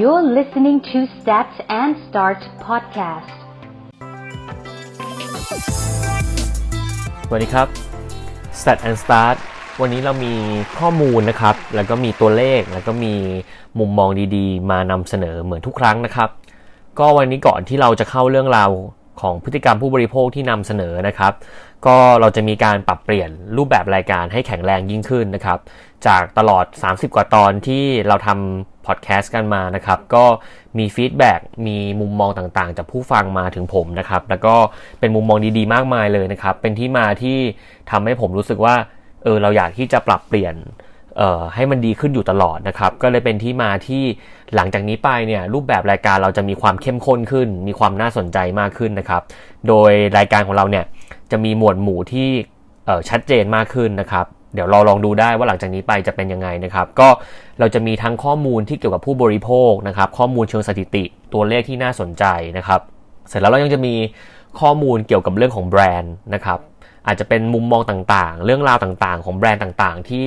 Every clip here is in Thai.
You're listening to Stats and Start podcast. สวัสดีครับ Stat and Start วันนี้เรามีข้อมูลนะครับ แล้วก็มีตัวเลข แล้วก็มีมุมมองดีๆ มานำเสนอเหมือนทุกครั้งนะครับ ก็วันนี้ก่อนที่เราจะเข้าเรื่องราว ของพฤติกรรมผู้บริโภคที่นำเสนอนะครับ ก็เราจะมีการปรับเปลี่ยนรูปแบบรายการให้แข็งแรงยิ่งขึ้นนะครับ จากตลอด 30 กว่าตอนที่เราทำพอดแคสต์กันมานะครับ ก็มี feedback มีมุมมองต่างๆ จากผู้ฟังมาถึงผมนะครับ แล้วก็เป็นมุมมองดีๆ มากมายเลยนะครับ เป็นที่มาที่ทำให้ผมรู้สึกว่าเออเราอยากที่จะปรับเปลี่ยน ให้มันดีขึ้นอยู่ตลอดนะครับ ก็เลยเป็นที่มาที่หลังจากนี้ไปเนี่ยรูปแบบรายการเราจะมีความเข้มข้นขึ้น มีความน่าสนใจมากขึ้นนะครับ โดยรายการของเราเนี่ยจะมีหมวดหมู่ที่ชัดเจนมากขึ้นนะครับเดี๋ยวเราลองดูได้ว่าหลังจากนี้ไปจะเป็นยังไงนะครับ ก็เราจะมีทั้งข้อมูลที่เกี่ยวกับผู้บริโภคนะครับ ข้อมูลเชิงสถิติตัวเลขที่น่าสนใจนะครับ เสร็จแล้วเรายังจะมีข้อมูลเกี่ยวกับเรื่องของแบรนด์นะครับ อาจจะเป็นมุมมองต่างๆ เรื่องราวต่างๆ ของแบรนด์ต่างๆ ที่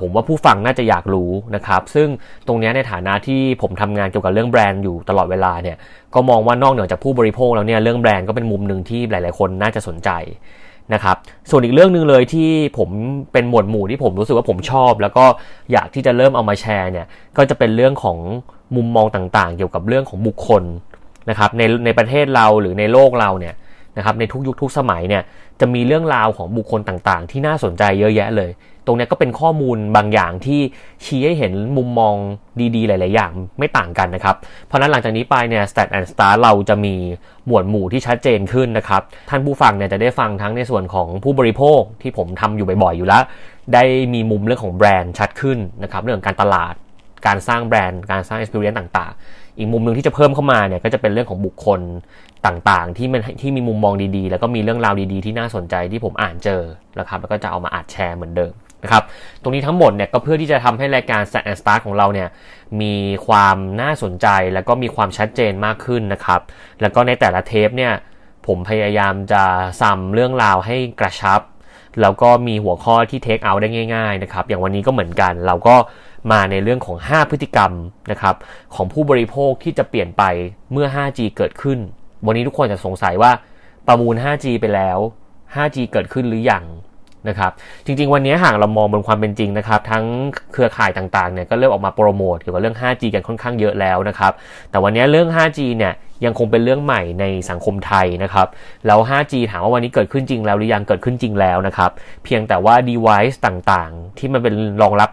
ผมว่าผู้ฟังน่าจะอยากรู้นะครับ ซึ่งตรงนี้ในฐานะที่ผมทำงานเกี่ยวกับเรื่องแบรนด์อยู่ตลอดเวลาเนี่ยก็มองว่านอกเหนือจากผู้บริโภคแล้วเนี่ยเรื่องแบรนด์ก็เป็นมุมหนึ่งที่หลาย ๆ คนน่าจะสนใจนะครับส่วนอีกเรื่องหนึ่งเลยที่ผมเป็นหมวดหมู่ที่ผมรู้สึกว่าผมชอบ แล้วก็อยากที่จะเริ่มเอามาแชร์เนี่ยก็จะเป็นเรื่องของมุมมองต่างๆ เกี่ยวกับเรื่องของบุคคลนะครับในในประเทศเราหรือในโลกเราเนี่ย นะครับในทุกยุคทุกสมัยเนี่ยจะมีเรื่องราวของบุคคลต่างๆ ที่น่าสนใจเยอะแยะเลย ตรงนี้ก็เป็นข้อมูลบางอย่างที่ชี้ให้เห็นมุมมองดีๆ หลาย ๆ อย่างไม่ต่างกันนะครับ เพราะนั้นหลังจากนี้ไปเนี่ย Stat and Star เราจะมีหมวดหมู่ที่ชัดเจนขึ้นนะครับ ท่านผู้ฟังเนี่ยจะได้ฟังทั้งในส่วนของผู้บริโภคที่ผมทำอยู่บ่อย ๆ อยู่แล้ว ได้มีมุมเรื่องของแบรนด์ชัดขึ้นนะครับเรื่องการตลาดการสร้างแบรนด์ การสร้าง experience ต่าง ๆ อีกมุมหนึ่งที่จะเพิ่มเข้ามาเนี่ยก็จะเป็นเรื่องของบุคคล ต่างๆ ที่มันที่มีมุมมองดีๆ แล้วก็มีเรื่องราวดีๆ ที่น่าสนใจที่ผมอ่านเจอนะครับแล้วก็จะเอามาอัดแชร์เหมือนเดิมนะครับตรงนี้ทั้งหมดเนี่ยก็เพื่อที่จะทำให้รายการ Set and Start ของเราเนี่ยมีความน่าสนใจแล้วก็มีความชัดเจนมากขึ้นนะครับ แล้วก็ในแต่ละเทปเนี่ยผมพยายามจะซ้ำเรื่องราวให้กระชับ แล้วก็มีหัวข้อที่เทคเอาได้ง่ายๆนะครับอย่างวันนี้ก็เหมือนกัน เราก็มาในเรื่องของ 5 พฤติกรรมนะครับของผู้บริโภคที่จะเปลี่ยนไปเมื่อ 5G เกิดขึ้น วันนี้ทุกคนจะสงสัยว่าประมูล 5G ไปแล้ว 5G เกิดขึ้นหรือยังนะครับ จริง ๆ วันนี้หากเรามองบนความเป็นจริงนะครับ ทั้งเครือข่ายต่างๆเนี่ยก็เริ่มออกมาโปรโมทเกี่ยวกับเรื่อง 5G กันค่อนข้างเยอะแล้วนะครับ แต่วันนี้เรื่อง 5G เนี่ยยังคงเป็นเรื่องใหม่ในสังคมไทยนะครับ แล้ว 5G ถามว่าวันนี้เกิดขึ้นจริงแล้วหรือยังเกิดขึ้นจริงแล้วนะครับ เพียงแต่ว่า device ต่างๆ ที่มันเป็นรองรับ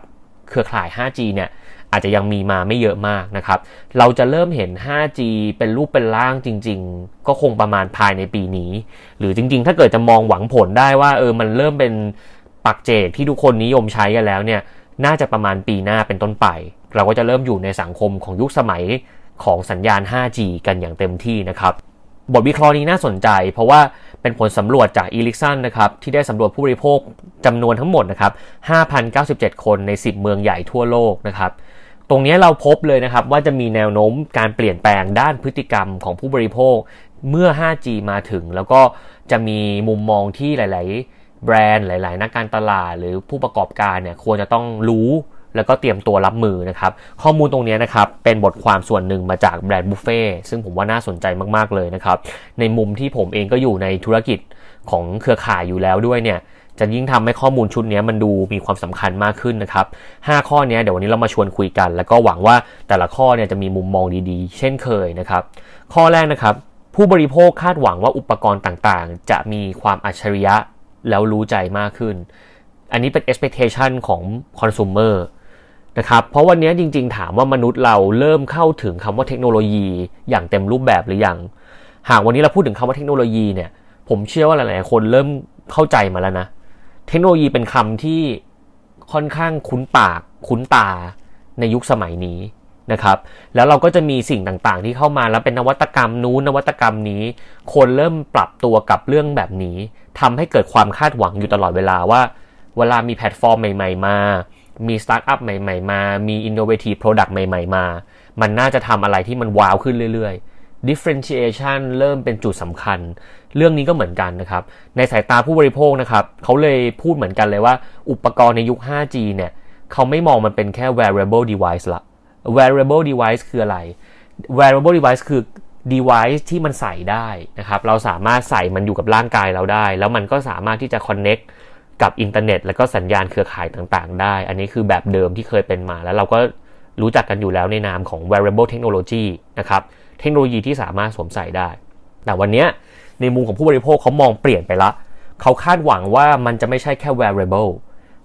เครือข่าย 5G เนี่ย อาจจะยังมีมาไม่เยอะมากนะครับ เราจะเริ่มเห็น 5G เป็นรูปเป็นร่างจริง ๆ ก็คงประมาณภายในปีนี้ หรือจริง ๆ ถ้าเกิดจะมองหวังผลได้ว่าเออมันเริ่มเป็นปักเจกที่ทุกคนนิยมใช้กันแล้วเนี่ย น่าจะประมาณปีหน้าเป็นต้นไป เราก็จะเริ่มอยู่ในสังคมของยุคสมัยของสัญญาณ 5G กันอย่างเต็มที่นะครับบทวิเคราะห์นี้น่าสนใจ เพราะว่าเป็นผลสำรวจจากอีลิกซันนะครับที่ได้สำรวจผู้บริโภคจำนวนทั้งหมดนะครับ5,097 คนใน 10 เมืองใหญ่ทั่วโลกนะครับ ตรงนี้เราพบเลยนะครับว่าจะมีแนวโน้มการเปลี่ยนแปลงด้านพฤติกรรมของผู้บริโภคเมื่อ 5G มาถึง แล้วก็จะมีมุมมองที่หลาย ๆ แบรนด์หลาย ๆ นักการตลาด หรือผู้ประกอบการเนี่ยควรจะต้องรู้แล้วก็เตรียมตัวรับมือนะครับ ข้อมูลตรงนี้นะครับ เป็นบทความส่วนหนึ่งมาจากแบรนด์บุฟเฟ่ซึ่งผมว่าน่าสนใจมาก ๆ เลยนะครับ ในมุมที่ผมเองก็อยู่ในธุรกิจของเครือข่ายอยู่แล้วด้วยเนี่ย จะยิ่งทำให้ข้อมูลชุดนี้มันดูมีความสำคัญมากขึ้นนะครับ 5 ข้อนี้เดี๋ยววันนี้เรามาชวนคุยกัน แล้วก็หวังว่าแต่ละข้อเนี่ยจะมีมุมมองดีๆ เช่นเคยนะครับ ข้อแรกนะครับ ผู้บริโภคคาดหวังว่าอุปกรณ์ต่างๆ จะมีความอัจฉริยะแล้วรู้ใจมากขึ้น อันนี้เป็น expectation ของ consumer นะครับ เพราะวันนี้จริงๆ ถามว่ามนุษย์เราเริ่มเข้าถึงคำว่าเทคโนโลยีอย่างเต็มรูปแบบหรือยัง หากวันนี้เราพูดถึงคำว่าเทคโนโลยีเนี่ย ผมเชื่อว่าหลายๆ คนเริ่มเข้าใจมาแล้วนะ เทคโนโลยีเป็นคำที่ค่อนข้างคุ้นปากคุ้นตาในยุคสมัยนี้นะครับ แล้วเราก็จะมีสิ่งต่างๆ ที่เข้ามาแล้วเป็นนวัตกรรมนู้นนวัตกรรมนี้ คนเริ่มปรับตัวกับเรื่องแบบนี้ทำให้เกิดความคาดหวังอยู่ตลอดเวลาว่า เวลามีแพลตฟอร์มใหม่ ๆ มา มีสตาร์ทอัพใหม่ ๆ มา มี innovative product ใหม่ ๆ มา มันน่าจะทำอะไรที่มัน wow ขึ้นเรื่อย ๆ differentiation เริ่มเป็นจุดสำคัญ เรื่องนี้ก็เหมือนกันนะครับ ในสายตาผู้บริโภคนะครับเขาเลยพูดเหมือนกันเลยว่า อุปกรณ์ในยุค 5G เนี่ยเขาไม่มองมันเป็นแค่ wearable device ละ wearable device คืออะไร wearable device คือ device ที่มันใส่ได้นะครับ เราสามารถใส่มันอยู่กับร่างกายเราได้ แล้วมันก็สามารถที่จะ connect กับอินเทอร์เน็ต แล้วก็สัญญาณเครือข่ายต่างๆ ได้ อันนี้คือแบบเดิมที่เคยเป็นมา แล้วเราก็รู้จักกันอยู่แล้วในนามของ wearable technology นะครับ เทคโนโลยีที่สามารถสวมใส่ได้ แต่วันนี้ในมุมของผู้บริโภคเขามองเปลี่ยนไปละ เขาคาดหวังว่ามันจะไม่ใช่แค่ wearable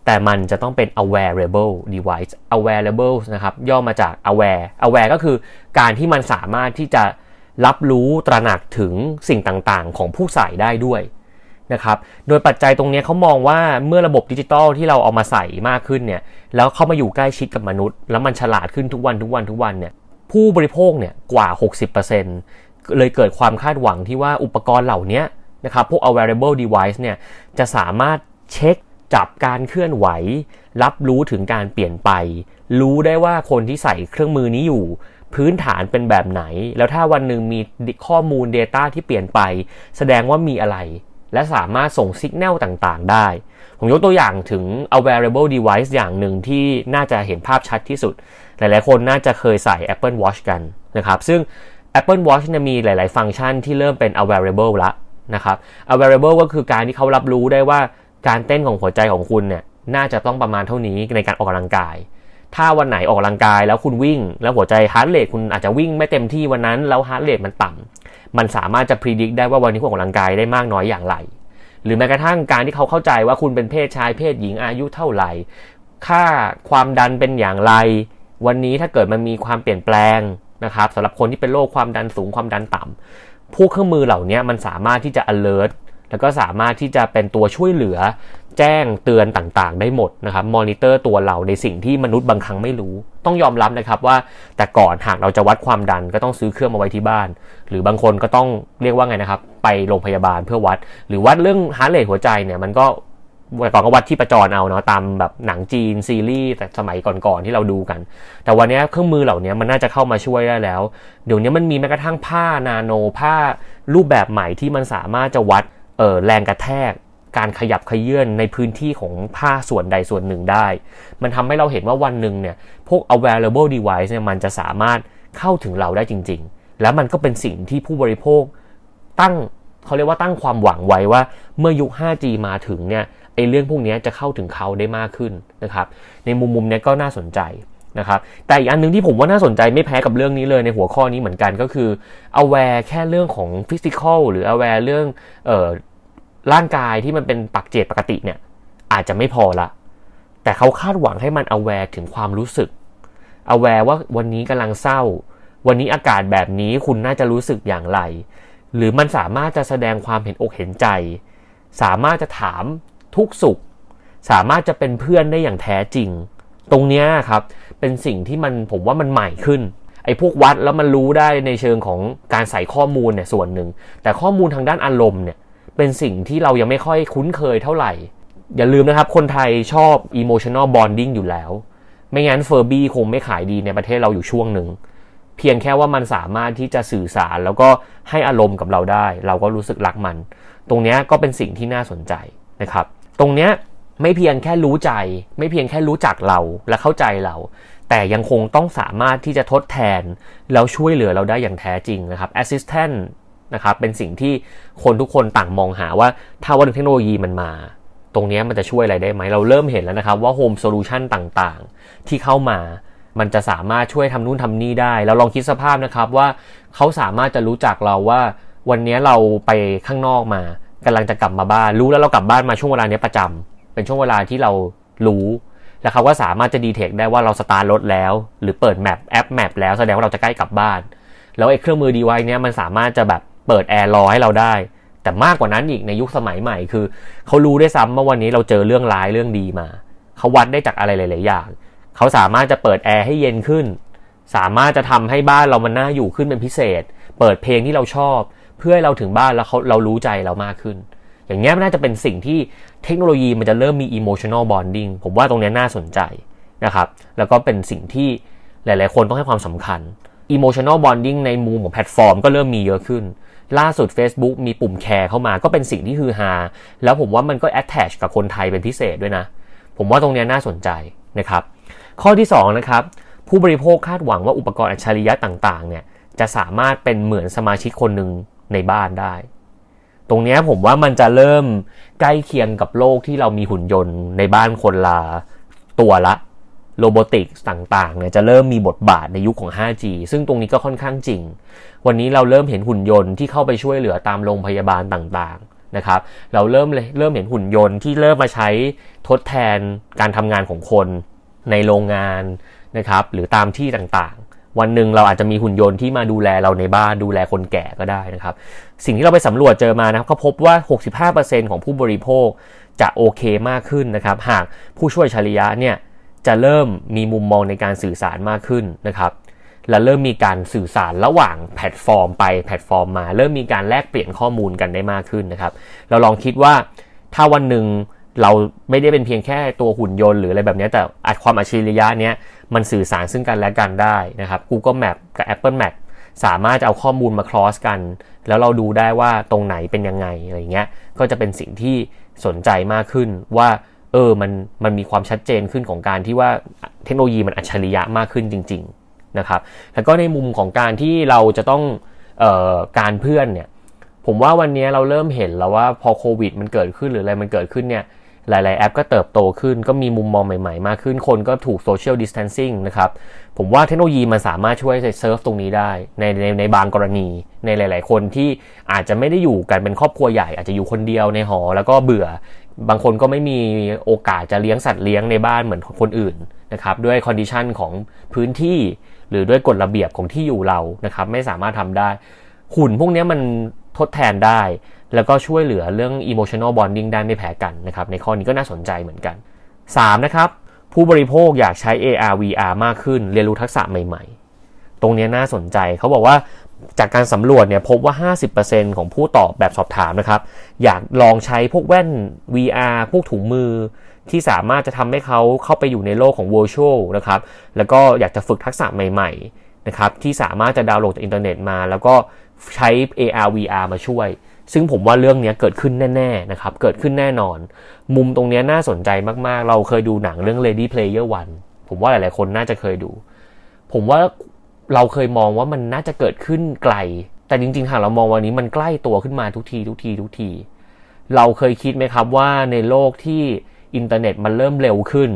แต่มันจะต้องเป็น awareable device awareable นะครับ ย่อมาจาก aware aware ก็คือการที่มันสามารถที่จะรับรู้ตระหนักถึงสิ่งต่างๆ ของผู้ใส่ได้ด้วยนะครับ โดยปัจจัยตรงนี้เขามองว่าเมื่อระบบดิจิตอลที่เราเอามาใส่มากขึ้นเนี่ย แล้วเข้ามาอยู่ใกล้ชิดกับมนุษย์ แล้วมันฉลาดขึ้นทุกวันทุกวันทุกวันเนี่ย ผู้บริโภคเนี่ยกว่า 60%เลยเกิดความคาดหวังที่ว่าอุปกรณ์เหล่านี้นะครับพวก wearable device เนี่ยจะสามารถเช็คจับการเคลื่อนไหว รับรู้ถึงการเปลี่ยนไป รู้ได้ว่าคนที่ใส่เครื่องมือนี้อยู่ พื้นฐานเป็นแบบไหน แล้วถ้าวันหนึ่งมีข้อมูล Data ที่เปลี่ยนไป แสดงว่ามีอะไร และสามารถส่งสัญญาณต่างๆ ได้ ผมยกตัวอย่างถึง awareable device อย่างหนึ่งที่น่าจะเห็นภาพชัดที่สุด หลาย ๆ คนน่าจะเคยใส่ Apple Watch กันนะครับซึ่ง Apple Watch เนี่ยมีหลาย ๆ ฟังก์ชันที่เริ่มเป็น a wearable ละนะครับ a wearable ก็คือการที่เขารับรู้ได้ว่าการเต้นของหัวใจของคุณเนี่ยน่าจะต้องประมาณเท่านี้ในการออกกำลังกาย ถ้าวันไหนออกกำลังกายแล้วคุณวิ่ง แล้วหัวใจ heart rate คุณอาจจะวิ่งไม่เต็มที่วันนั้นแล้ว heart rate มันต่ำมันสามารถจะพิจิตรได้ว่าวันนี้คุณออกกำลังกายได้มากน้อยอย่างไร หรือแม้กระทั่งการที่เขาเข้าใจว่าคุณเป็นเพศชายเพศหญิงอายุเท่าไหร่ ค่าความดันเป็นอย่างไร วันนี้ถ้าเกิดมันมีความเปลี่ยนแปลงนะครับสำหรับคนที่เป็นโรคความดันสูงความดันต่ำพวกเครื่องมือเหล่านี้มันสามารถที่จะ alert แล้วก็สามารถที่จะเป็นตัวช่วยเหลือ แจ้งเตือนต่างๆ ได้หมดนะครับมอนิเตอร์ตัวเราในสิ่งที่มนุษย์บางครั้งไม่รู้ ต้องยอมรับนะครับว่าแต่ก่อนหากเราจะวัดความดันก็ต้องซื้อเครื่องมาไว้ที่บ้าน หรือบางคนก็ต้องเรียกว่าไงนะครับ ไปโรงพยาบาลเพื่อวัด หรือวัดเรื่อง heart rate หัวใจเนี่ยมันก็ ก่อนก็วัดที่ชีพจรเอาเนาะตามแบบหนังจีนซีรีส์แต่สมัยก่อนๆที่เราดูกัน แต่วันนี้เครื่องมือเหล่านี้มันน่าจะเข้ามาช่วยได้แล้ว เดี๋ยวนี้มันมีแม้กระทั่งผ้านาโนผ้ารูปแบบใหม่ที่มันสามารถจะวัดเออแรงกระแทก การขยับเขยื้อนในพื้นที่ของผ้าส่วนใดส่วนหนึ่งได้ มันทำให้เราเห็นว่าวันหนึ่งเนี่ยพวก available device เนี่ยมันจะสามารถเข้าถึงเราได้จริง ๆ แล้วมันก็เป็นสิ่งที่ผู้บริโภคตั้งเขาเรียกว่าตั้งความหวังไว้ว่าเมื่อยุค 5G มาถึงเนี่ย ไอ้เรื่องพวกนี้จะเข้าถึงเขาได้มากขึ้นนะครับ ในมุมมุมนี้ก็น่าสนใจนะครับ แต่อีกอันนึงที่ผมว่าน่าสนใจไม่แพ้กับเรื่องนี้เลยในหัวข้อนี้เหมือนกันก็คือ aware แค่เรื่องของ physical หรือ aware เรื่องเอ่อร่างกายที่มันเป็นปักเจตปกติเนี่ยอาจจะไม่พอละ แต่เขาคาดหวังให้มัน aware ถึงความรู้สึก aware ว่าวันนี้กำลังเศร้า วันนี้อากาศแบบนี้คุณน่าจะรู้สึกอย่างไร หรือมันสามารถจะแสดงความเห็นอกเห็นใจ สามารถจะถาม ทุกสุข สามารถจะเป็นเพื่อนได้อย่างแท้จริง ตรงนี้ครับ เป็นสิ่งที่มันผมว่ามันใหม่ขึ้นไอ้พวกวัดแล้วมันรู้ได้ในเชิงของการใส่ข้อมูลเนี่ยส่วนหนึ่ง แต่ข้อมูลทางด้านอารมณ์เนี่ยเป็นสิ่งที่เรายังไม่ค่อยคุ้นเคยเท่าไหร่ อย่าลืมนะครับ คนไทยชอบ emotional bonding อยู่แล้ว ไม่งั้นเฟอร์บี้คงไม่ขายดีในประเทศเราอยู่ช่วงหนึ่ง เพียงแค่ว่ามันสามารถที่จะสื่อสารแล้วก็ให้อารมณ์กับเราได้ เราก็รู้สึกรักมัน ตรงนี้ก็เป็นสิ่งที่น่าสนใจนะครับ ตรงนี้ไม่เพียงแค่รู้ใจ ไม่เพียงแค่รู้จักเราและเข้าใจเรา แต่ยังคงต้องสามารถที่จะทดแทน แล้วช่วยเหลือเราได้อย่างแท้จริงนะครับ assistant นะครับเป็นสิ่งที่คนทุกคนต่างมองหาว่าถ้าวันเทคโนโลยีมันมา ตรงนี้มันจะช่วยอะไรได้ไหม เราเริ่มเห็นแล้วนะครับว่า home solution ต่างๆ ที่เข้ามามันจะสามารถช่วยทำนู่นทำนี่ได้เราลองคิดสภาพนะครับว่าเขาสามารถจะรู้จักเราว่า วันนี้เราไปข้างนอกมา กำลังจะกลับมาบ้าน รู้แล้วเรากลับบ้านมาช่วงเวลานี้ประจำเป็นช่วงเวลาที่เรารู้ แล้วเขาก็สามารถจะ detect ได้ว่าเราสตาร์ทรถแล้ว หรือเปิด map แอป map แล้วแสดงว่าเราจะใกล้กลับบ้าน แล้วไอ้เครื่องมือดีไวเนี้ยมันสามารถจะแบบเปิดแอร์รอให้เราได้ แต่มากกว่านั้นอีกในยุคสมัยใหม่คือเขารู้ได้ซ้ำว่าวันนี้เราเจอเรื่องร้ายเรื่องดีมาเขาวัดได้จากอะไรหลาย ๆ อย่างเขาสามารถจะเปิดแอร์ให้เย็นขึ้นสามารถจะทำให้บ้านเรามันน่าอยู่ขึ้นเป็นพิเศษ เปิดเพลงที่เราชอบ เพื่อให้เราถึงบ้านแล้วเขาเรารู้ใจเรามากขึ้น อย่างเงี้ยน่าจะเป็นสิ่งที่เทคโนโลยีมันจะเริ่มมี emotional bonding ผมว่าตรงนี้น่าสนใจนะครับ แล้วก็เป็นสิ่งที่หลาย ๆ คนต้องให้ความสำคัญ emotional bonding ในมุมของแพลตฟอร์ม ก็เริ่มมีเยอะขึ้น ล่าสุด Facebook มีปุ่ม care เข้ามา ก็เป็นสิ่งที่ฮือฮา แล้วผมว่ามันก็ attach กับคนไทยเป็นพิเศษด้วยนะ ผมว่าตรงนี้น่าสนใจนะครับ ข้อที่2นะครับ ผู้บริโภคคาดหวังว่าอุปกรณ์อัจฉริยะต่าง ๆ เนี่ย จะสามารถเป็นเหมือนสมาชิกคนหนึ่ง ในบ้านได้ ตรงนี้ผมว่ามันจะเริ่มใกล้เคียงกับโลกที่เรามีหุ่นยนต์ในบ้านคนละตัวละโรบอติกต่างๆเนี่ยจะเริ่มมีบทบาทในยุคของ 5G ซึ่งตรงนี้ก็ค่อนข้างจริง วันนี้เราเริ่มเห็นหุ่นยนต์ที่เข้าไปช่วยเหลือตามโรงพยาบาลต่างๆนะครับ เราเริ่มเลยเริ่มเห็นหุ่นยนต์ที่เริ่มมาใช้ทดแทนการทำงานของคนในโรงงานนะครับ หรือตามที่ต่างๆ วันหนึ่งเราอาจจะมีหุ่นยนต์ที่มาดูแลเราในบ้านดูแลคนแก่ก็ได้นะครับ สิ่งที่เราไปสำรวจเจอมานะครับเขาพบว่า 65%ของผู้บริโภคจะโอเคมากขึ้นนะครับ หากผู้ช่วยอัจฉริยะเนี่ยจะเริ่มมีมุมมองในการสื่อสารมากขึ้นนะครับ และเริ่มมีการสื่อสารระหว่างแพลตฟอร์มไปแพลตฟอร์มมา เริ่มมีการแลกเปลี่ยนข้อมูลกันได้มากขึ้นนะครับ เราลองคิดว่าถ้าวันหนึ่ง เราไม่ได้เป็นเพียงแค่ตัวหุ่นยนต์หรืออะไรแบบนี้ แต่อัดความอัจฉริยะเนี้ยมันสื่อสารซึ่งกันและกันได้นะครับ Google Map กับ Apple Map สามารถจะเอาข้อมูลมา cross กัน แล้วเราดูได้ว่าตรงไหนเป็นยังไงอะไรเงี้ยก็จะเป็นสิ่งที่สนใจมากขึ้นว่าเออมันมันมีความชัดเจนขึ้นของการที่ว่าเทคโนโลยีมันอัจฉริยะมากขึ้นจริง ๆนะครับ แล้วก็ในมุมของการที่เราจะต้องเอ่อการเพื่อนเนี่ยผมว่าวันนี้เราเริ่มเห็นแล้วว่าพอโควิดมันเกิดขึ้นหรืออะไรมันเกิดขึ้นเนี่ย หลาย ๆ แอปก็เติบโตขึ้น ก็มีมุมมองใหม่ ๆ มากขึ้น คนก็ถูก social distancing นะครับ ผมว่าเทคโนโลยีมันสามารถช่วยเซิร์ฟตรงนี้ได้ในในในบางกรณี ในหลาย ๆ คนที่อาจจะไม่ได้อยู่กันเป็นครอบครัวใหญ่ อาจจะอยู่คนเดียวในหอ แล้วก็เบื่อ บางคนก็ไม่มีโอกาสจะเลี้ยงสัตว์เลี้ยงในบ้านเหมือนคนอื่นนะครับ ด้วย condition ของพื้นที่ หรือด้วยกฎระเบียบของที่อยู่เรานะครับ ไม่สามารถทำได้หุ่นพวกนี้มัน ทดแทนได้ แล้วก็ช่วยเหลือเรื่อง emotional bonding ได้ไม่แพ้กันนะครับ ในข้อนี้ก็น่าสนใจเหมือนกัน 3. นะครับผู้บริโภคอยากใช้ AR VR มากขึ้น เรียนรู้ทักษะใหม่ ๆ ตรงนี้น่าสนใจเขาบอกว่าจากการสำรวจเนี่ยพบว่า 50%ของผู้ตอบแบบสอบถามนะครับ อยากลองใช้พวกแว่น VR พวกถุงมือ ที่สามารถจะทำให้เขาเข้าไปอยู่ในโลกของ virtual นะครับ แล้วก็อยากจะฝึกทักษะใหม่ ๆ นะครับที่สามารถจะดาวน์โหลดจากอินเทอร์เน็ตมา แล้วก็ใช้ AR VR มาช่วย ซึ่งผมว่าเรื่องนี้เกิดขึ้นแน่ๆนะครับเกิดขึ้นแน่นอน มุมตรงนี้น่าสนใจมากๆ เราเคยดูหนังเรื่อง Lady Player One ผมว่าหลายๆคนน่าจะเคยดู ผมว่าเราเคยมองว่ามันน่าจะเกิดขึ้นไกล แต่จริงๆหากเรามองวันนี้มันใกล้ตัวขึ้นมาทุกทีทุกทีทุกที เราเคยคิดไหมครับว่าในโลกที่อินเทอร์เน็ตมันเริ่มเร็วขึ้น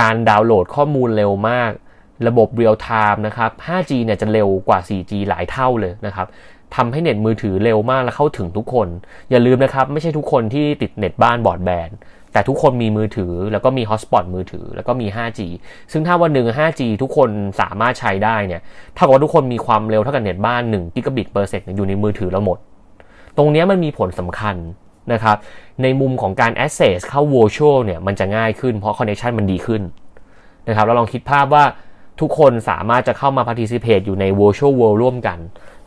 การดาวน์โหลดข้อมูลเร็วมาก ระบบ real-time นะครับ 5G เนี่ยจะเร็วกว่า 4G หลายเท่าเลยนะครับทำให้เน็ตมือถือเร็วมากและเข้าถึงทุกคน อย่าลืมนะครับ ไม่ใช่ทุกคนที่ติดเน็ตบ้านบรอดแบนด์แต่ทุกคนมีมือถือแล้วก็มีฮอตสปอตมือถือ แล้วก็มี 5G ซึ่งถ้าวันหนึ่ง 5G ทุกคนสามารถใช้ได้เนี่ยเท่ากับว่าทุกคนมีความเร็วเท่ากับเน็ตบ้าน1 gigabit per second อยู่ในมือถือเราหมด ตรงนี้มันมีผลสำคัญนะครับ ในมุมของการ access เข้า virtual เนี่ยมันจะง่ายขึ้นเพราะ connection มันดีขึ้นนะครับเราลองคิดภาพว่า ทุกคนสามารถจะเข้ามา participate อยู่ใน virtual world ร่วมกัน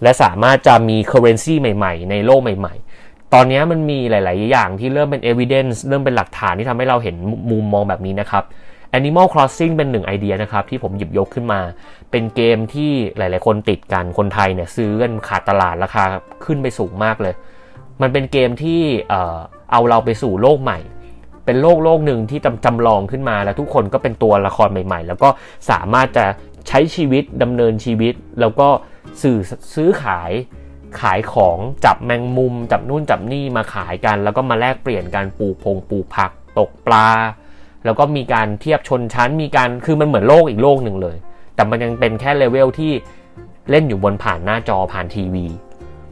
และสามารถจะมี currency ใหม่ๆ ในโลกใหม่ ๆ ตอนนี้มันมีหลาย ๆ อย่างที่เริ่มเป็น evidence เริ่มเป็นหลักฐานที่ทำให้เราเห็นมุมมองแบบนี้นะครับ Animal Crossing เป็นหนึ่งไอเดียนะครับ ที่ผมหยิบยกขึ้นมา เป็นเกมที่หลาย ๆ คนติดกันคนไทยเนี่ยซื้อกันขาดตลาดราคาขึ้นไปสูงมากเลย มันเป็นเกมที่เอ่อเอาเราไปสู่โลกใหม่ เป็นโลกโลกหนึ่งที่จำจำลองขึ้นมาแล้วทุกคนก็เป็นตัวละครใหม่ ๆ แล้วก็สามารถจะใช้ชีวิตดำเนินชีวิต แล้วก็สื่อซื้อขายขายของจับแมงมุม จับนู่นจับนี่มาขายกัน แล้วก็มาแลกเปลี่ยนการปลูกพงปลูกผัก ตกปลา แล้วก็มีการเทียบชนชั้นมีการคือมันเหมือนโลกอีกโลกหนึ่งเลย แต่มันยังเป็นแค่เลเวลที่เล่นอยู่บนผ่านหน้าจอผ่านทีวี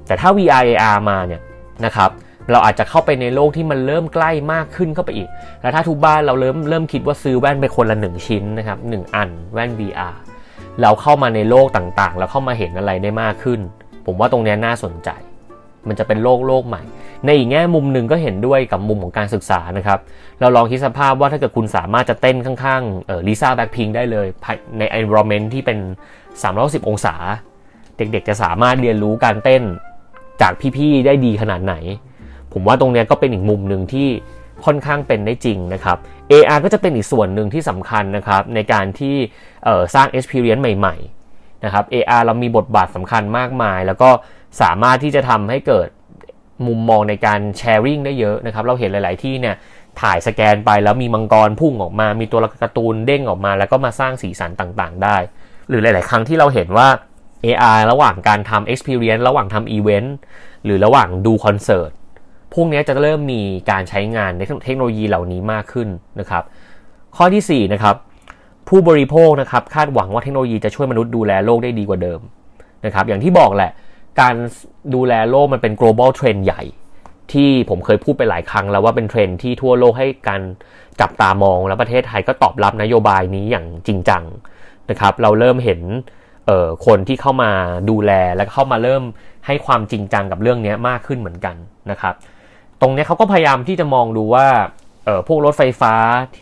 แต่ถ้า VR AR มาเนี่ยนะครับ เราอาจจะเข้าไปในโลกที่มันเริ่มใกล้มากขึ้นเข้าไปอีก แล้วถ้าทุกบ้านเราเริ่มเริ่มคิดว่าซื้อแว่นไปคนละหนึ่งชิ้นนะครับหนึ่งอันแว่น VR เราเข้ามาในโลกต่างๆ แล้วเข้ามาเห็นอะไรได้มากขึ้น ผมว่าตรงนี้น่าสนใจ มันจะเป็นโลกโลกใหม่ ในอีกแง่มุมหนึ่งก็เห็นด้วยกับมุมของการศึกษานะครับ เราลองคิดสภาพว่าถ้าเกิดคุณสามารถจะเต้นข้างๆเออลิซ่าแบ็คพิงได้เลยใน environment ที่เป็น 310 องศา เด็กๆจะสามารถเรียนรู้การเต้นจากพี่ๆได้ดีขนาดไหน ผมว่าตรงนี้ก็เป็นอีกมุมหนึ่งที่ค่อนข้างเป็นได้จริงนะครับ AR ก็จะเป็นอีกส่วนหนึ่งที่สำคัญนะครับในการที่สร้าง experience ใหม่ๆนะครับ AR เรามีบทบาทสำคัญมากมาย แล้วก็สามารถที่จะทำให้เกิดมุมมองในการแชร์ริ่งได้เยอะนะครับ เราเห็นหลาย ๆ ที่เนี่ยถ่ายสแกนไปแล้วมีมังกรพุ่งออกมา มีตัวการ์ตูนเด้งออกมา แล้วก็มาสร้างสีสันต่างๆ ได้ หรือหลาย ๆ ครั้งที่เราเห็นว่า AI ระหว่างการทำ experience ระหว่างทำ event หรือระหว่างดูคอนเสิร์ต วกนี้จะเริ่มมีการใช้งานในเทคโนโลยีเหล่านี้มากขึ้นนะครับ ข้อที่4นะครับผู้บริโภคนะครับคาดหวังว่าเทคโนโลยีจะช่วยมนุษย์ดูแลโลกได้ดีกว่าเดิมนะครับ อย่างที่บอกแหละ การดูแลโลกมันเป็น global trend ใหญ่ ที่ผมเคยพูดไปหลายครั้งแล้วว่าเป็นเทรนที่ทั่วโลกให้การจับตามองแล้วประเทศไทยก็ตอบรับนโยบายนี้อย่างจริงจังนะครับ เราเริ่มเห็นคนที่เข้ามาดูแลและเข้ามาเริ่มให้ความจริงจังกับเรื่องนี้มากขึ้นเหมือนกันนะครับ ตรงนี้เขาก็พยายามที่จะมองดูว่าพวกรถไฟฟ้า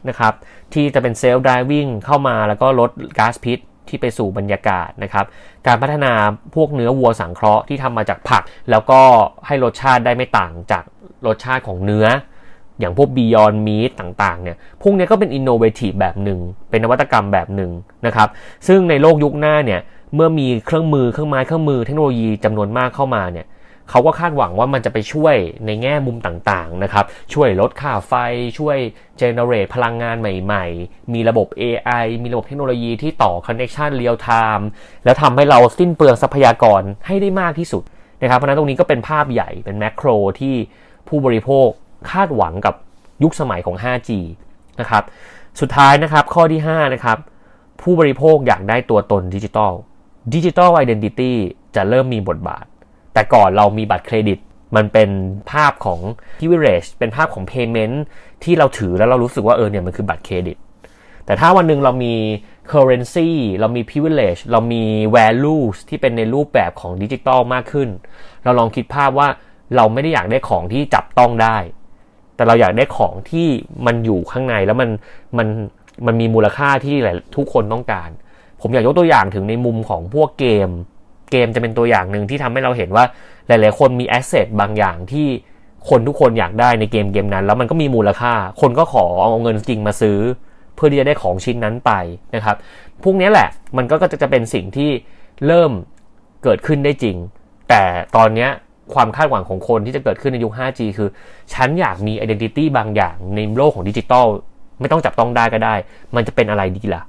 นะครับที่จะเป็นเซลล์ดริวิ่งเข้ามาแล้วก็ลดก๊าซพิษที่ไปสู่บรรยากาศนะครับการพัฒนาพวกเนื้อวัวสังเคราะห์ที่ทำมาจากผัก แล้วก็ให้รสชาติได้ไม่ต่างจากรสชาติของเนื้อ อย่างพวก Beyond Meat ต่างๆเนี่ยพวกนี้ก็เป็น innovative แบบหนึ่งเป็นนวัตกรรมแบบหนึ่งนะครับซึ่งในโลกยุคหน้าเนี่ยเมื่อมีเครื่องมือเครื่องไม้เครื่องมือเทคโนโลยีจำนวนมากเข้ามาเนี่ย เขาก็คาดหวังว่ามันจะไปช่วยในแง่มุมต่างๆนะครับ ช่วยลดค่าไฟ ช่วยเจเนเรตพลังงานใหม่ๆ มีระบบ AI มีระบบเทคโนโลยีที่ต่อคอนเน c t ชันเรียลไทม์แล้วทำให้เราสิ้นเปลืองทรัพยากรให้ได้มากที่สุดนะครับ เพราะนั้นตรงนี้ก็เป็นภาพใหญ่เป็น macro ที่ผู้บริโภคคาดหวังกับยุคสมัยของ 5G นะครับ สุดท้ายนะครับข้อที่ 5 นะครับ ผู้บริโภคอยากได้ตัวตนดิจิทัล digital identity จะเริ่มมีบทบาท แต่ก่อนเรามีบัตรเครดิต มันเป็นภาพของ privilege เป็นภาพของ payment ที่เราถือแล้วเรารู้สึกว่าเออเนี่ยมันคือบัตรเครดิต แต่ถ้าวันหนึ่งเรามี currency เรามี privilege เรามี values ที่เป็นในรูปแบบของดิจิทัลมากขึ้น เราลองคิดภาพว่าเราไม่ได้อยากได้ของที่จับต้องได้ แต่เราอยากได้ของที่มันอยู่ข้างในแล้วมันมันมันมีมูลค่าที่หลายทุกคนต้องการ ผมอยากยกตัวอย่างถึงในมุมของพวกเกม เกมจะเป็นตัวอย่างหนึ่งที่ทำให้เราเห็นว่าหลาย ๆ คนมีแอสเซทบางอย่างที่คนทุกคนอยากได้ในเกมเกมนั้น แล้วมันก็มีมูลค่า คนก็ขอเอาเงินจริงมาซื้อ เพื่อที่จะได้ของชิ้นนั้นไปนะครับพวกนี้แหละมันก็จะเป็นสิ่งที่เริ่มเกิดขึ้นได้จริง แต่ตอนนี้ความคาดหวังของคนที่จะเกิดขึ้นในยุค 5G คือ ฉันอยากมี identity บางอย่างในโลกของดิจิตอลไม่ต้องจับต้องได้ก็ได้ มันจะเป็นอะไรดีล่ะ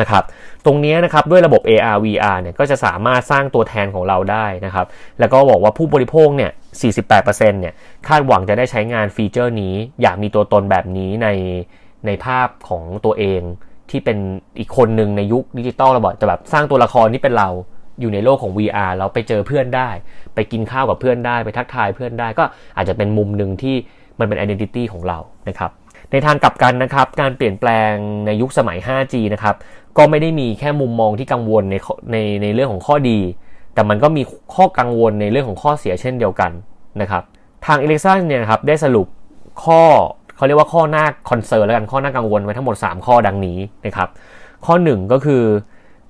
นะครับตรงนี้นะครับด้วยระบบ AR VR เนี่ยก็จะสามารถสร้างตัวแทนของเราได้นะครับแล้วก็บอกว่าผู้บริโภคเนี่ย 48%เนี่ยคาดหวังจะได้ใช้งานฟีเจอร์นี้ อยากมีตัวตนแบบนี้ในในภาพของตัวเองที่เป็นอีกคนหนึ่งในยุคดิจิตอลระบบจะแบบสร้างตัวละครที่เป็นเราอยู่ในโลกของ VR เราไปเจอเพื่อนได้ ไปกินข้าวกับเพื่อนได้ ไปทักทายเพื่อนได้ก็อาจจะเป็นมุมหนึ่งที่มันเป็น identity ของเรานะครับ ในทางกลับกันนะครับ การเปลี่ยนแปลงในยุคสมัย 5G นะครับ ก็ไม่ได้มีแค่มุมมองที่กังวลในในในเรื่องของข้อดี แต่มันก็มีข้อกังวลในเรื่องของข้อเสียเช่นเดียวกันนะครับ ทาง Ericsson เนี่ยครับได้สรุปข้อเขาเรียกว่าข้อน่า concern แล้วกันข้อน่ากังวลไว้ทั้งหมด 3 ข้อดังนี้นะครับ ข้อ 1 ก็คือ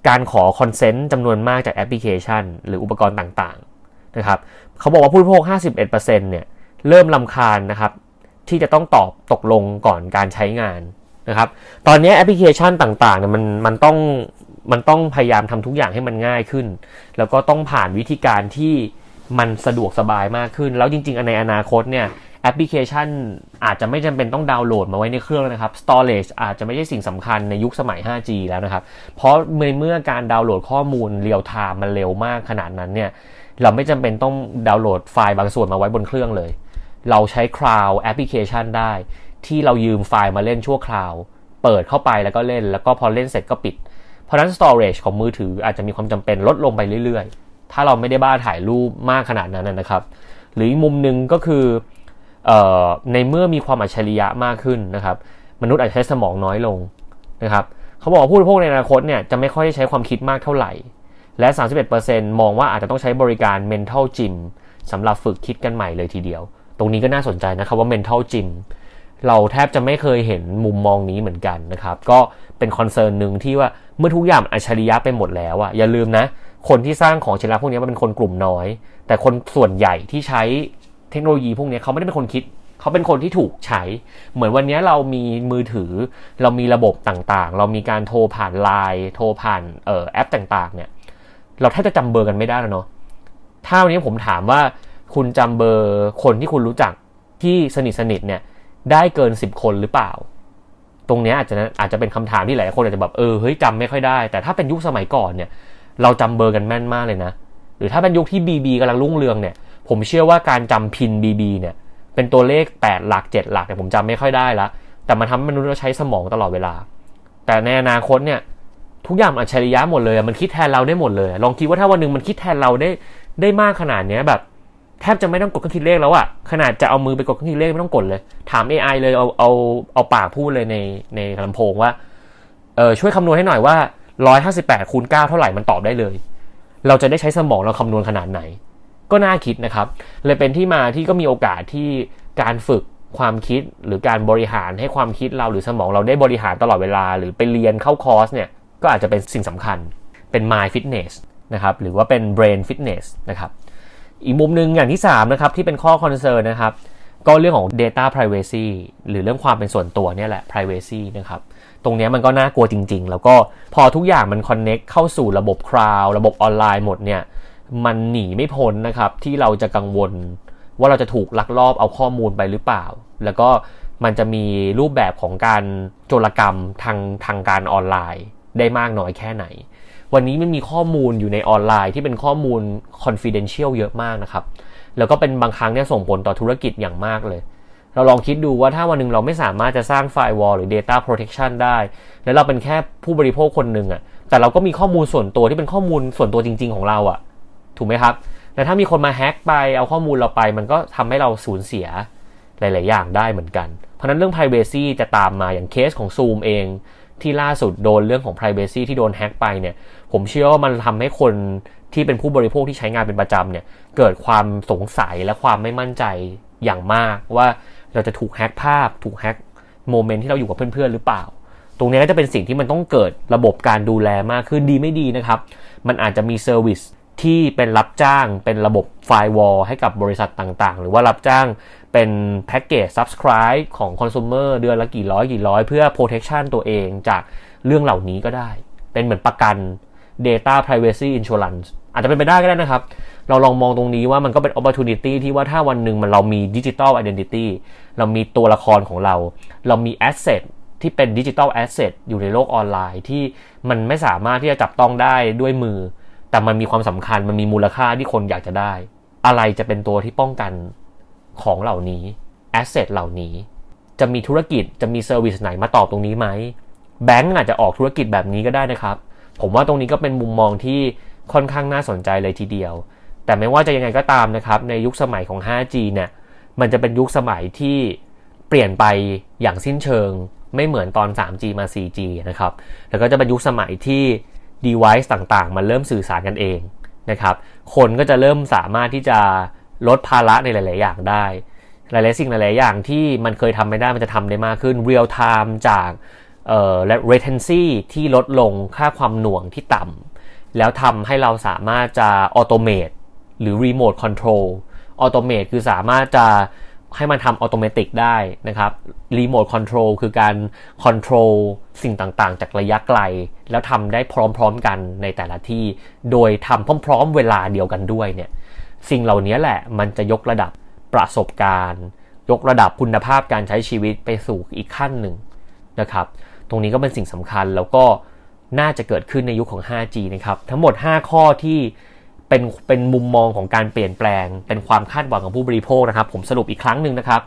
การขอ consent จำนวนมากจากแอปพลิเคชัน หรืออุปกรณ์ต่างๆนะครับเขาบอกว่าผู้บริโภค 51%เนี่ยเริ่มรำคาญนะครับ ที่จะต้องตอบตกลงก่อนการใช้งานนะครับ ตอนนี้แอปพลิเคชันต่างๆเนี่ยมันมันต้องมันต้องพยายามทำทุกอย่างให้มันง่ายขึ้น แล้วก็ต้องผ่านวิธีการที่มันสะดวกสบายมากขึ้น แล้วจริง ๆ ในอนาคตเนี่ยแอปพลิเคชันอาจจะไม่จำเป็นต้องดาวน์โหลดมาไว้ในเครื่องนะครับ storage อาจจะไม่ใช่สิ่งสำคัญในยุคสมัย 5G แล้วนะครับ เพราะเมื่อเมื่อการดาวน์โหลดข้อมูล real-time มันเร็วมากขนาดนั้นเนี่ยเราไม่จำเป็นต้องดาวน์โหลดไฟล์บางส่วนมาไว้บนเครื่องเลย เราใช้ cloud application ได้ ที่เรายืมไฟล์มาเล่นชั่วคราว เปิดเข้าไปแล้วก็เล่น แล้วก็พอเล่นเสร็จก็ปิด เพราะนั้น storage ของมือถืออาจจะมีความจำเป็นลดลงไปเรื่อยๆ ถ้าเราไม่ได้บ้าถ่ายรูปมากขนาดนั้นนะครับ หรือมุมหนึ่งก็คือเออในเมื่อมีความอัจฉริยะมากขึ้นนะครับ มนุษย์อาจจะใช้สมองน้อยลงนะครับเขาบอกว่าผู้บริโภคในอนาคตเนี่ยจะไม่ค่อยได้ใช้ความคิดมากเท่าไหร่ และ 31%มองว่าอาจจะต้องใช้บริการ mental gym สำหรับฝึกคิดกันใหม่เลยทีเดียว ตรงนี้ก็น่าสนใจนะครับว่า mental gym เราแทบจะไม่เคยเห็นมุมมองนี้เหมือนกันนะครับ ก็เป็นคอนเซิร์นหนึ่งที่ว่าเมื่อทุกอย่างอัจฉริยะไปหมดแล้วอะอย่าลืมนะ คนที่สร้างของชิลาพวกนี้มันเป็นคนกลุ่มน้อย แต่คนส่วนใหญ่ที่ใช้เทคโนโลยีพวกนี้เขาไม่ได้เป็นคนคิด เขาเป็นคนที่ถูกใช้ เหมือนวันนี้เรามีมือถือ เรามีระบบต่างๆ เรามีการโทรผ่านไลน์โทรผ่านออแอปต่างๆ เนี่ย เราแทบจะจำเบอร์กันไม่ได้แล้วเนาะถ้าวันนี้ผมถามว่า คุณจำเบอร์คนที่คุณรู้จักที่สนิทสนิทเนี่ย ได้เกิน 10 คนหรือเปล่า ตรงนี้อาจจะอาจจะเป็นคำถามที่หลายคนอาจจะแบบเออเฮ้ยจำไม่ค่อยได้ แต่ถ้าเป็นยุคสมัยก่อนเนี่ย เราจำเบอร์กันแม่นมากเลยนะ หรือถ้าเป็นยุคที่ BB กำลังรุ่งเรืองเนี่ย ผมเชื่อว่าการจำพิน BB เนี่ย เป็นตัวเลข 8 หลัก 7 หลักเนี่ยผมจำไม่ค่อยได้ละแต่มันทำให้มนุษย์เราใช้สมองตลอดเวลา แต่ในอนาคตเนี่ยทุกอย่างอัจฉริยะหมดเลย มันคิดแทนเราได้หมดเลย ลองคิดว่าถ้าวันหนึ่งมันคิดแทนเราได้ได้มากขนาดเนี้ยแบบ แทบจะไม่ต้องกดเครื่องคิดเลขแล้วอะขนาดจะเอามือไปกดเครื่องคิดเลขไม่ต้องกดเลย ถาม AI เลยเอาเอาเอาปากพูดเลยในในลำโพงว่าเออช่วยคำนวณให้หน่อยว่า 158คูณ9เท่าไหร่มันตอบได้เลย เราจะได้ใช้สมองเราคำนวณขนาดไหน ก็น่าคิดนะครับ เลยเป็นที่มาที่ก็มีโอกาสที่การฝึกความคิดหรือการบริหารให้ความคิดเราหรือสมองเราได้บริหารตลอดเวลา หรือไปเรียนเข้าคอร์สเนี่ยก็อาจจะเป็นสิ่งสำคัญเป็น mind fitness นะครับหรือว่าเป็น brain fitness นะครับ อีกมุมหนึ่งอย่างที่3นะครับที่เป็นข้อ concern นะครับก็เรื่องของ data privacy หรือเรื่องความเป็นส่วนตัวเนี่ยแหละ privacy นะครับตรงนี้มันก็น่ากลัวจริง ๆ แล้วก็พอทุกอย่างมัน connect เข้าสู่ระบบคลาวด์ระบบออนไลน์หมดเนี่ยมันหนีไม่พ้นนะครับที่เราจะกังวลว่าเราจะถูกลักลอบเอาข้อมูลไปหรือเปล่า แล้วก็มันจะมีรูปแบบของการโจรกรรมทางทางการออนไลน์ได้มากน้อยแค่ไหน วันนี้มันมีข้อมูลอยู่ในออนไลน์ที่เป็นข้อมูล confidential เยอะมากนะครับ แล้วก็เป็นบางครั้งเนี่ยส่งผลต่อธุรกิจอย่างมากเลย เราลองคิดดูว่าถ้าวันหนึ่งเราไม่สามารถจะสร้าง firewall หรือ Data Protection ได้ แล้วเราเป็นแค่ผู้บริโภคคนหนึ่งอะ่ะ แต่เราก็มีข้อมูลส่วนตัวที่เป็นข้อมูลส่วนตัวจริง ๆ ของเราอะ่ะ ถูกไหมครับ แต่ถ้ามีคนมาแฮ็กไปเอาข้อมูลเราไป มันก็ทำให้เราสูญเสียหลาย ๆ อย่างได้เหมือนกัน เพราะนั้นเรื่อง Privacy จะตามมาอย่างเคสของ Zoom เอง ที่ล่าสุดโดนเรื่องของ Privacy ที่โดนแฮ็กไปเนี่ย ผมเชื่อว่ามันทำให้คนที่เป็นผู้บริโภคที่ใช้งานเป็นประจำเนี่ย เกิดความสงสัยและความไม่มั่นใจอย่างมาก ว่าเราจะถูกแฮ็กภาพ ถูกแฮ็ก moment ที่เราอยู่กับเพื่อนๆหรือเปล่า ตรงนี้ก็จะเป็นสิ่งที่มันต้องเกิดระบบการดูแลมากขึ้นดีไม่ดีนะครับ มันอาจจะมี service ที่เป็นรับจ้างเป็นระบบ firewall ให้กับบริษัทต่างๆ หรือว่ารับจ้างเป็นแพ็กเกจ subscribe ของคอน sumer เดือนละกี่ร้อยกี่ร้อย เพื่อ protection ตัวเองจากเรื่องเหล่านี้ก็ได้ เป็นเหมือนประกัน data privacy insurance อาจจะเป็นไปได้ก็ได้นะครับ เราลองมองตรงนี้ว่ามันก็เป็น opportunity ที่ว่าถ้าวันหนึ่งมันเรามี digital identity เรามีตัวละครของเรา เรามี asset ที่เป็น digital asset อยู่ในโลกออนไลน์ที่มันไม่สามารถที่จะจับต้องได้ด้วยมือ แต่มันมีความสำคัญมันมีมูลค่าที่คนอยากจะได้ อะไรจะเป็นตัวที่ป้องกันของเหล่านี้ asset เหล่านี้ จะมีธุรกิจจะมีเซอร์วิสไหนมาตอบตรงนี้ไหมแบงก์อาจจะออกธุรกิจแบบนี้ก็ได้นะครับ ผมว่าตรงนี้ก็เป็นมุมมองที่ค่อนข้างน่าสนใจเลยทีเดียว แต่ไม่ว่าจะยังไงก็ตามนะครับ ในยุคสมัยของ 5G เนี่ย มันจะเป็นยุคสมัยที่เปลี่ยนไปอย่างสิ้นเชิง ไม่เหมือนตอน 3G มา 4G นะครับ แล้วก็จะเป็นยุคสมัยที่ device ต่างๆ มันเริ่มสื่อสารกันเองนะครับ คนก็จะเริ่มสามารถที่จะลดภาระในหลาย ๆ อย่างได้ หลาย ๆ สิ่งหลาย ๆ อย่างที่มันเคยทำไม่ได้มันจะทำได้มากขึ้น real time จากเอ่อและ latency ที่ลดลงค่าความหน่วงที่ต่ำแล้วทำให้เราสามารถจะ automate หรือ remote control automate คือสามารถจะ ให้มันทำอัตโนมัติได้นะครับ remote control คือการ control สิ่งต่างๆ จากระยะไกล แล้วทำได้พร้อมๆกันในแต่ละที่ โดยทำพร้อมๆ เวลาเดียวกันด้วยเนี่ยสิ่งเหล่านี้แหละมันจะยกระดับประสบการณ์ ยกระดับคุณภาพการใช้ชีวิตไปสู่อีกขั้นหนึ่งนะครับตรงนี้ก็เป็นสิ่งสำคัญแล้วก็น่าจะเกิดขึ้นในยุคขของ 5G นะครับ ทั้งหมด 5 ข้อที่ เป็นเป็นมุมมองของการเปลี่ยนแปลง เป็นความคาดหวังของผู้บริโภคนะครับ ผมสรุปอีกครั้งหนึ่งนะครับ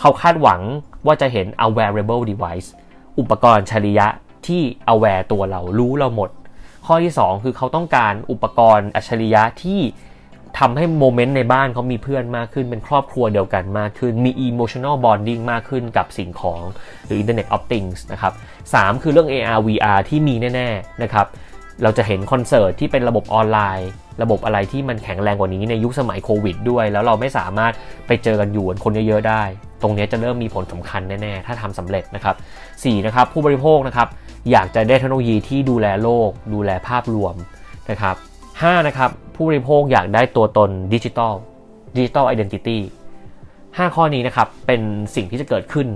เขาคาดหวังว่าจะเห็น a w a r a b l e device อุปกรณ์ชริยะที่ aware ตัวเรารู้เราหมด ข้อที่ 2 คือเขาต้องการอุปกรณ์อัจฉริยะที่ทำให้โมเมนต์ในบ้านเขามีเพื่อนมากขึ้น เป็นครอบครัวเดียวกันมากขึ้น มี emotional bonding มากขึ้นกับสิ่งของหรือ Internet of Things นะครับ 3 คือเรื่อง AR VR ที่มีแน่ ๆ นะครับ เราจะเห็นคอนเสิร์ตที่เป็นระบบออนไลน์ ระบบอะไรที่มันแข็งแรงกว่านี้ในยุคสมัยโควิดด้วย แล้วเราไม่สามารถไปเจอกันอยู่คนเยอะๆได้ ตรงนี้จะเริ่มมีผลสำคัญแน่ๆ ถ้าทำสำเร็จนะครับ4นะครับผู้บริโภคนะครับอยากจะได้เทคโนโลยีที่ดูแลโลก ดูแลภาพรวมนะครับ5นะครับผู้บริโภคอยากได้ตัวตนดิจิทัลดิจิทัลไอดีนิตี้5ข้อนี้นะครับเป็นสิ่งที่จะเกิดขึ้น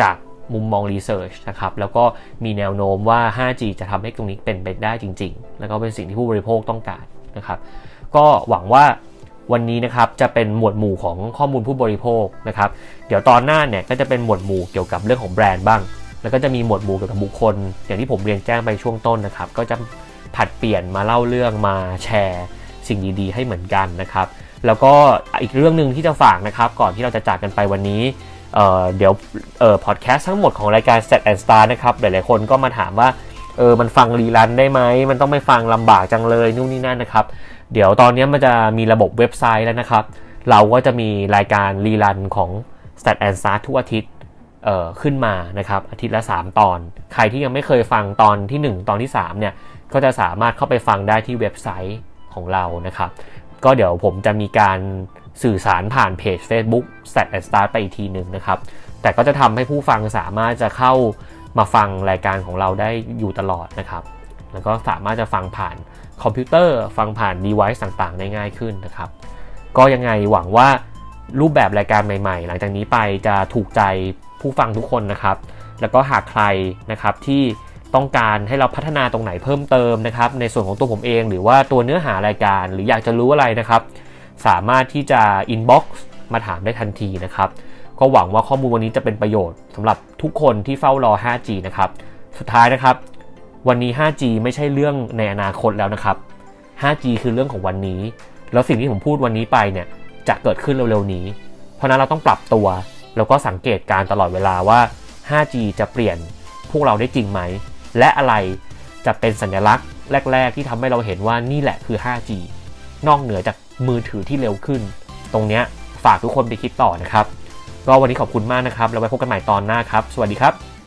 จาก มุมมองรีเสิร์ชนะครับ แล้วก็มีแนวโน้มว่า 5G จะทำให้ตรงนี้เป็นไปได้จริง ๆ แล้วก็เป็นสิ่งที่ผู้บริโภคต้องการนะครับ ก็หวังว่าวันนี้นะครับจะเป็นหมวดหมู่ของข้อมูลผู้บริโภคนะครับ เดี๋ยวตอนหน้าเนี่ยก็จะเป็นหมวดหมู่เกี่ยวกับเรื่องของแบรนด์บ้าง แล้วก็จะมีหมวดหมู่เกี่ยวกับบุคคล อย่างที่ผมเรียนแจ้งไปช่วงต้นนะครับ ก็จะผัดเปลี่ยนมาเล่าเรื่องมาแชร์สิ่งดีๆ ให้เหมือนกันนะครับ แล้วก็อีกเรื่องหนึ่งที่จะฝากนะครับ ก่อนที่เราจะจากกันไปวันนี้ เเดี๋ยวออพอดแคสต์ทั้งหมดของรายการ Set and Star นะครับ หลายๆคนก็มาถามว่าเออมันฟังรีลันได้ไหม มันต้องไม่ฟังลำบากจังเลยนู่นนี่นั่นนะครับ เดี๋ยวตอนนี้มันจะมีระบบเว็บไซต์แล้วนะครับ เราก็จะมีรายการรีลันของ Stat and s t a r ทุกอาทิตย์เอ่อขึ้นมานะครับ อาทิตย์ละ 3 ตอน ใครที่ยังไม่เคยฟังตอนที่ 1 ตอนที่ 3 เนี่ย ก็จะสามารถเข้าไปฟังได้ที่เว็บไซต์ของเรานะครับ ก็เดี๋ยวผมจะมีการ สื่อสารผ่านเพจ Facebook Stat and Start ไปอีกทีหนึ่งนะครับ แต่ก็จะทำให้ผู้ฟังสามารถจะเข้ามาฟังรายการของเราได้อยู่ตลอดนะครับ แล้วก็สามารถจะฟังผ่านคอมพิวเตอร์ ฟังผ่าน device ต่างๆ ได้ง่ายขึ้นนะครับ ก็ยังไงหวังว่ารูปแบบรายการใหม่ ๆ หลังจากนี้ไปจะถูกใจผู้ฟังทุกคนนะครับ แล้วก็หากใครนะครับที่ต้องการให้เราพัฒนาตรงไหนเพิ่มเติมนะครับ ในส่วนของตัวผมเอง หรือว่าตัวเนื้อหารายการ หรืออยากจะรู้อะไรนะครับ สามารถที่จะ inbox มาถามได้ทันทีนะครับ ก็หวังว่าข้อมูลวันนี้จะเป็นประโยชน์สำหรับทุกคนที่เฝ้ารอ 5G นะครับ สุดท้ายนะครับ วันนี้ 5G ไม่ใช่เรื่องในอนาคตแล้วนะครับ 5G คือเรื่องของวันนี้ แล้วสิ่งที่ผมพูดวันนี้ไปเนี่ยจะเกิดขึ้นเร็วๆนี้ เพราะนั้นเราต้องปรับตัว แล้วก็สังเกตการตลอดเวลาว่า 5G จะเปลี่ยนพวกเราได้จริงไหม และอะไรจะเป็นสัญลักษณ์แรก ๆ ที่ทำให้เราเห็นว่านี่แหละคือ 5G นอกเหนือจาก มือถือที่เร็วขึ้น ตรงนี้ฝากทุกคนไปคิดต่อนะครับ ก็วันนี้ขอบคุณมากนะครับ แล้วไว้พบกันใหม่ตอนหน้าครับ สวัสดีครับ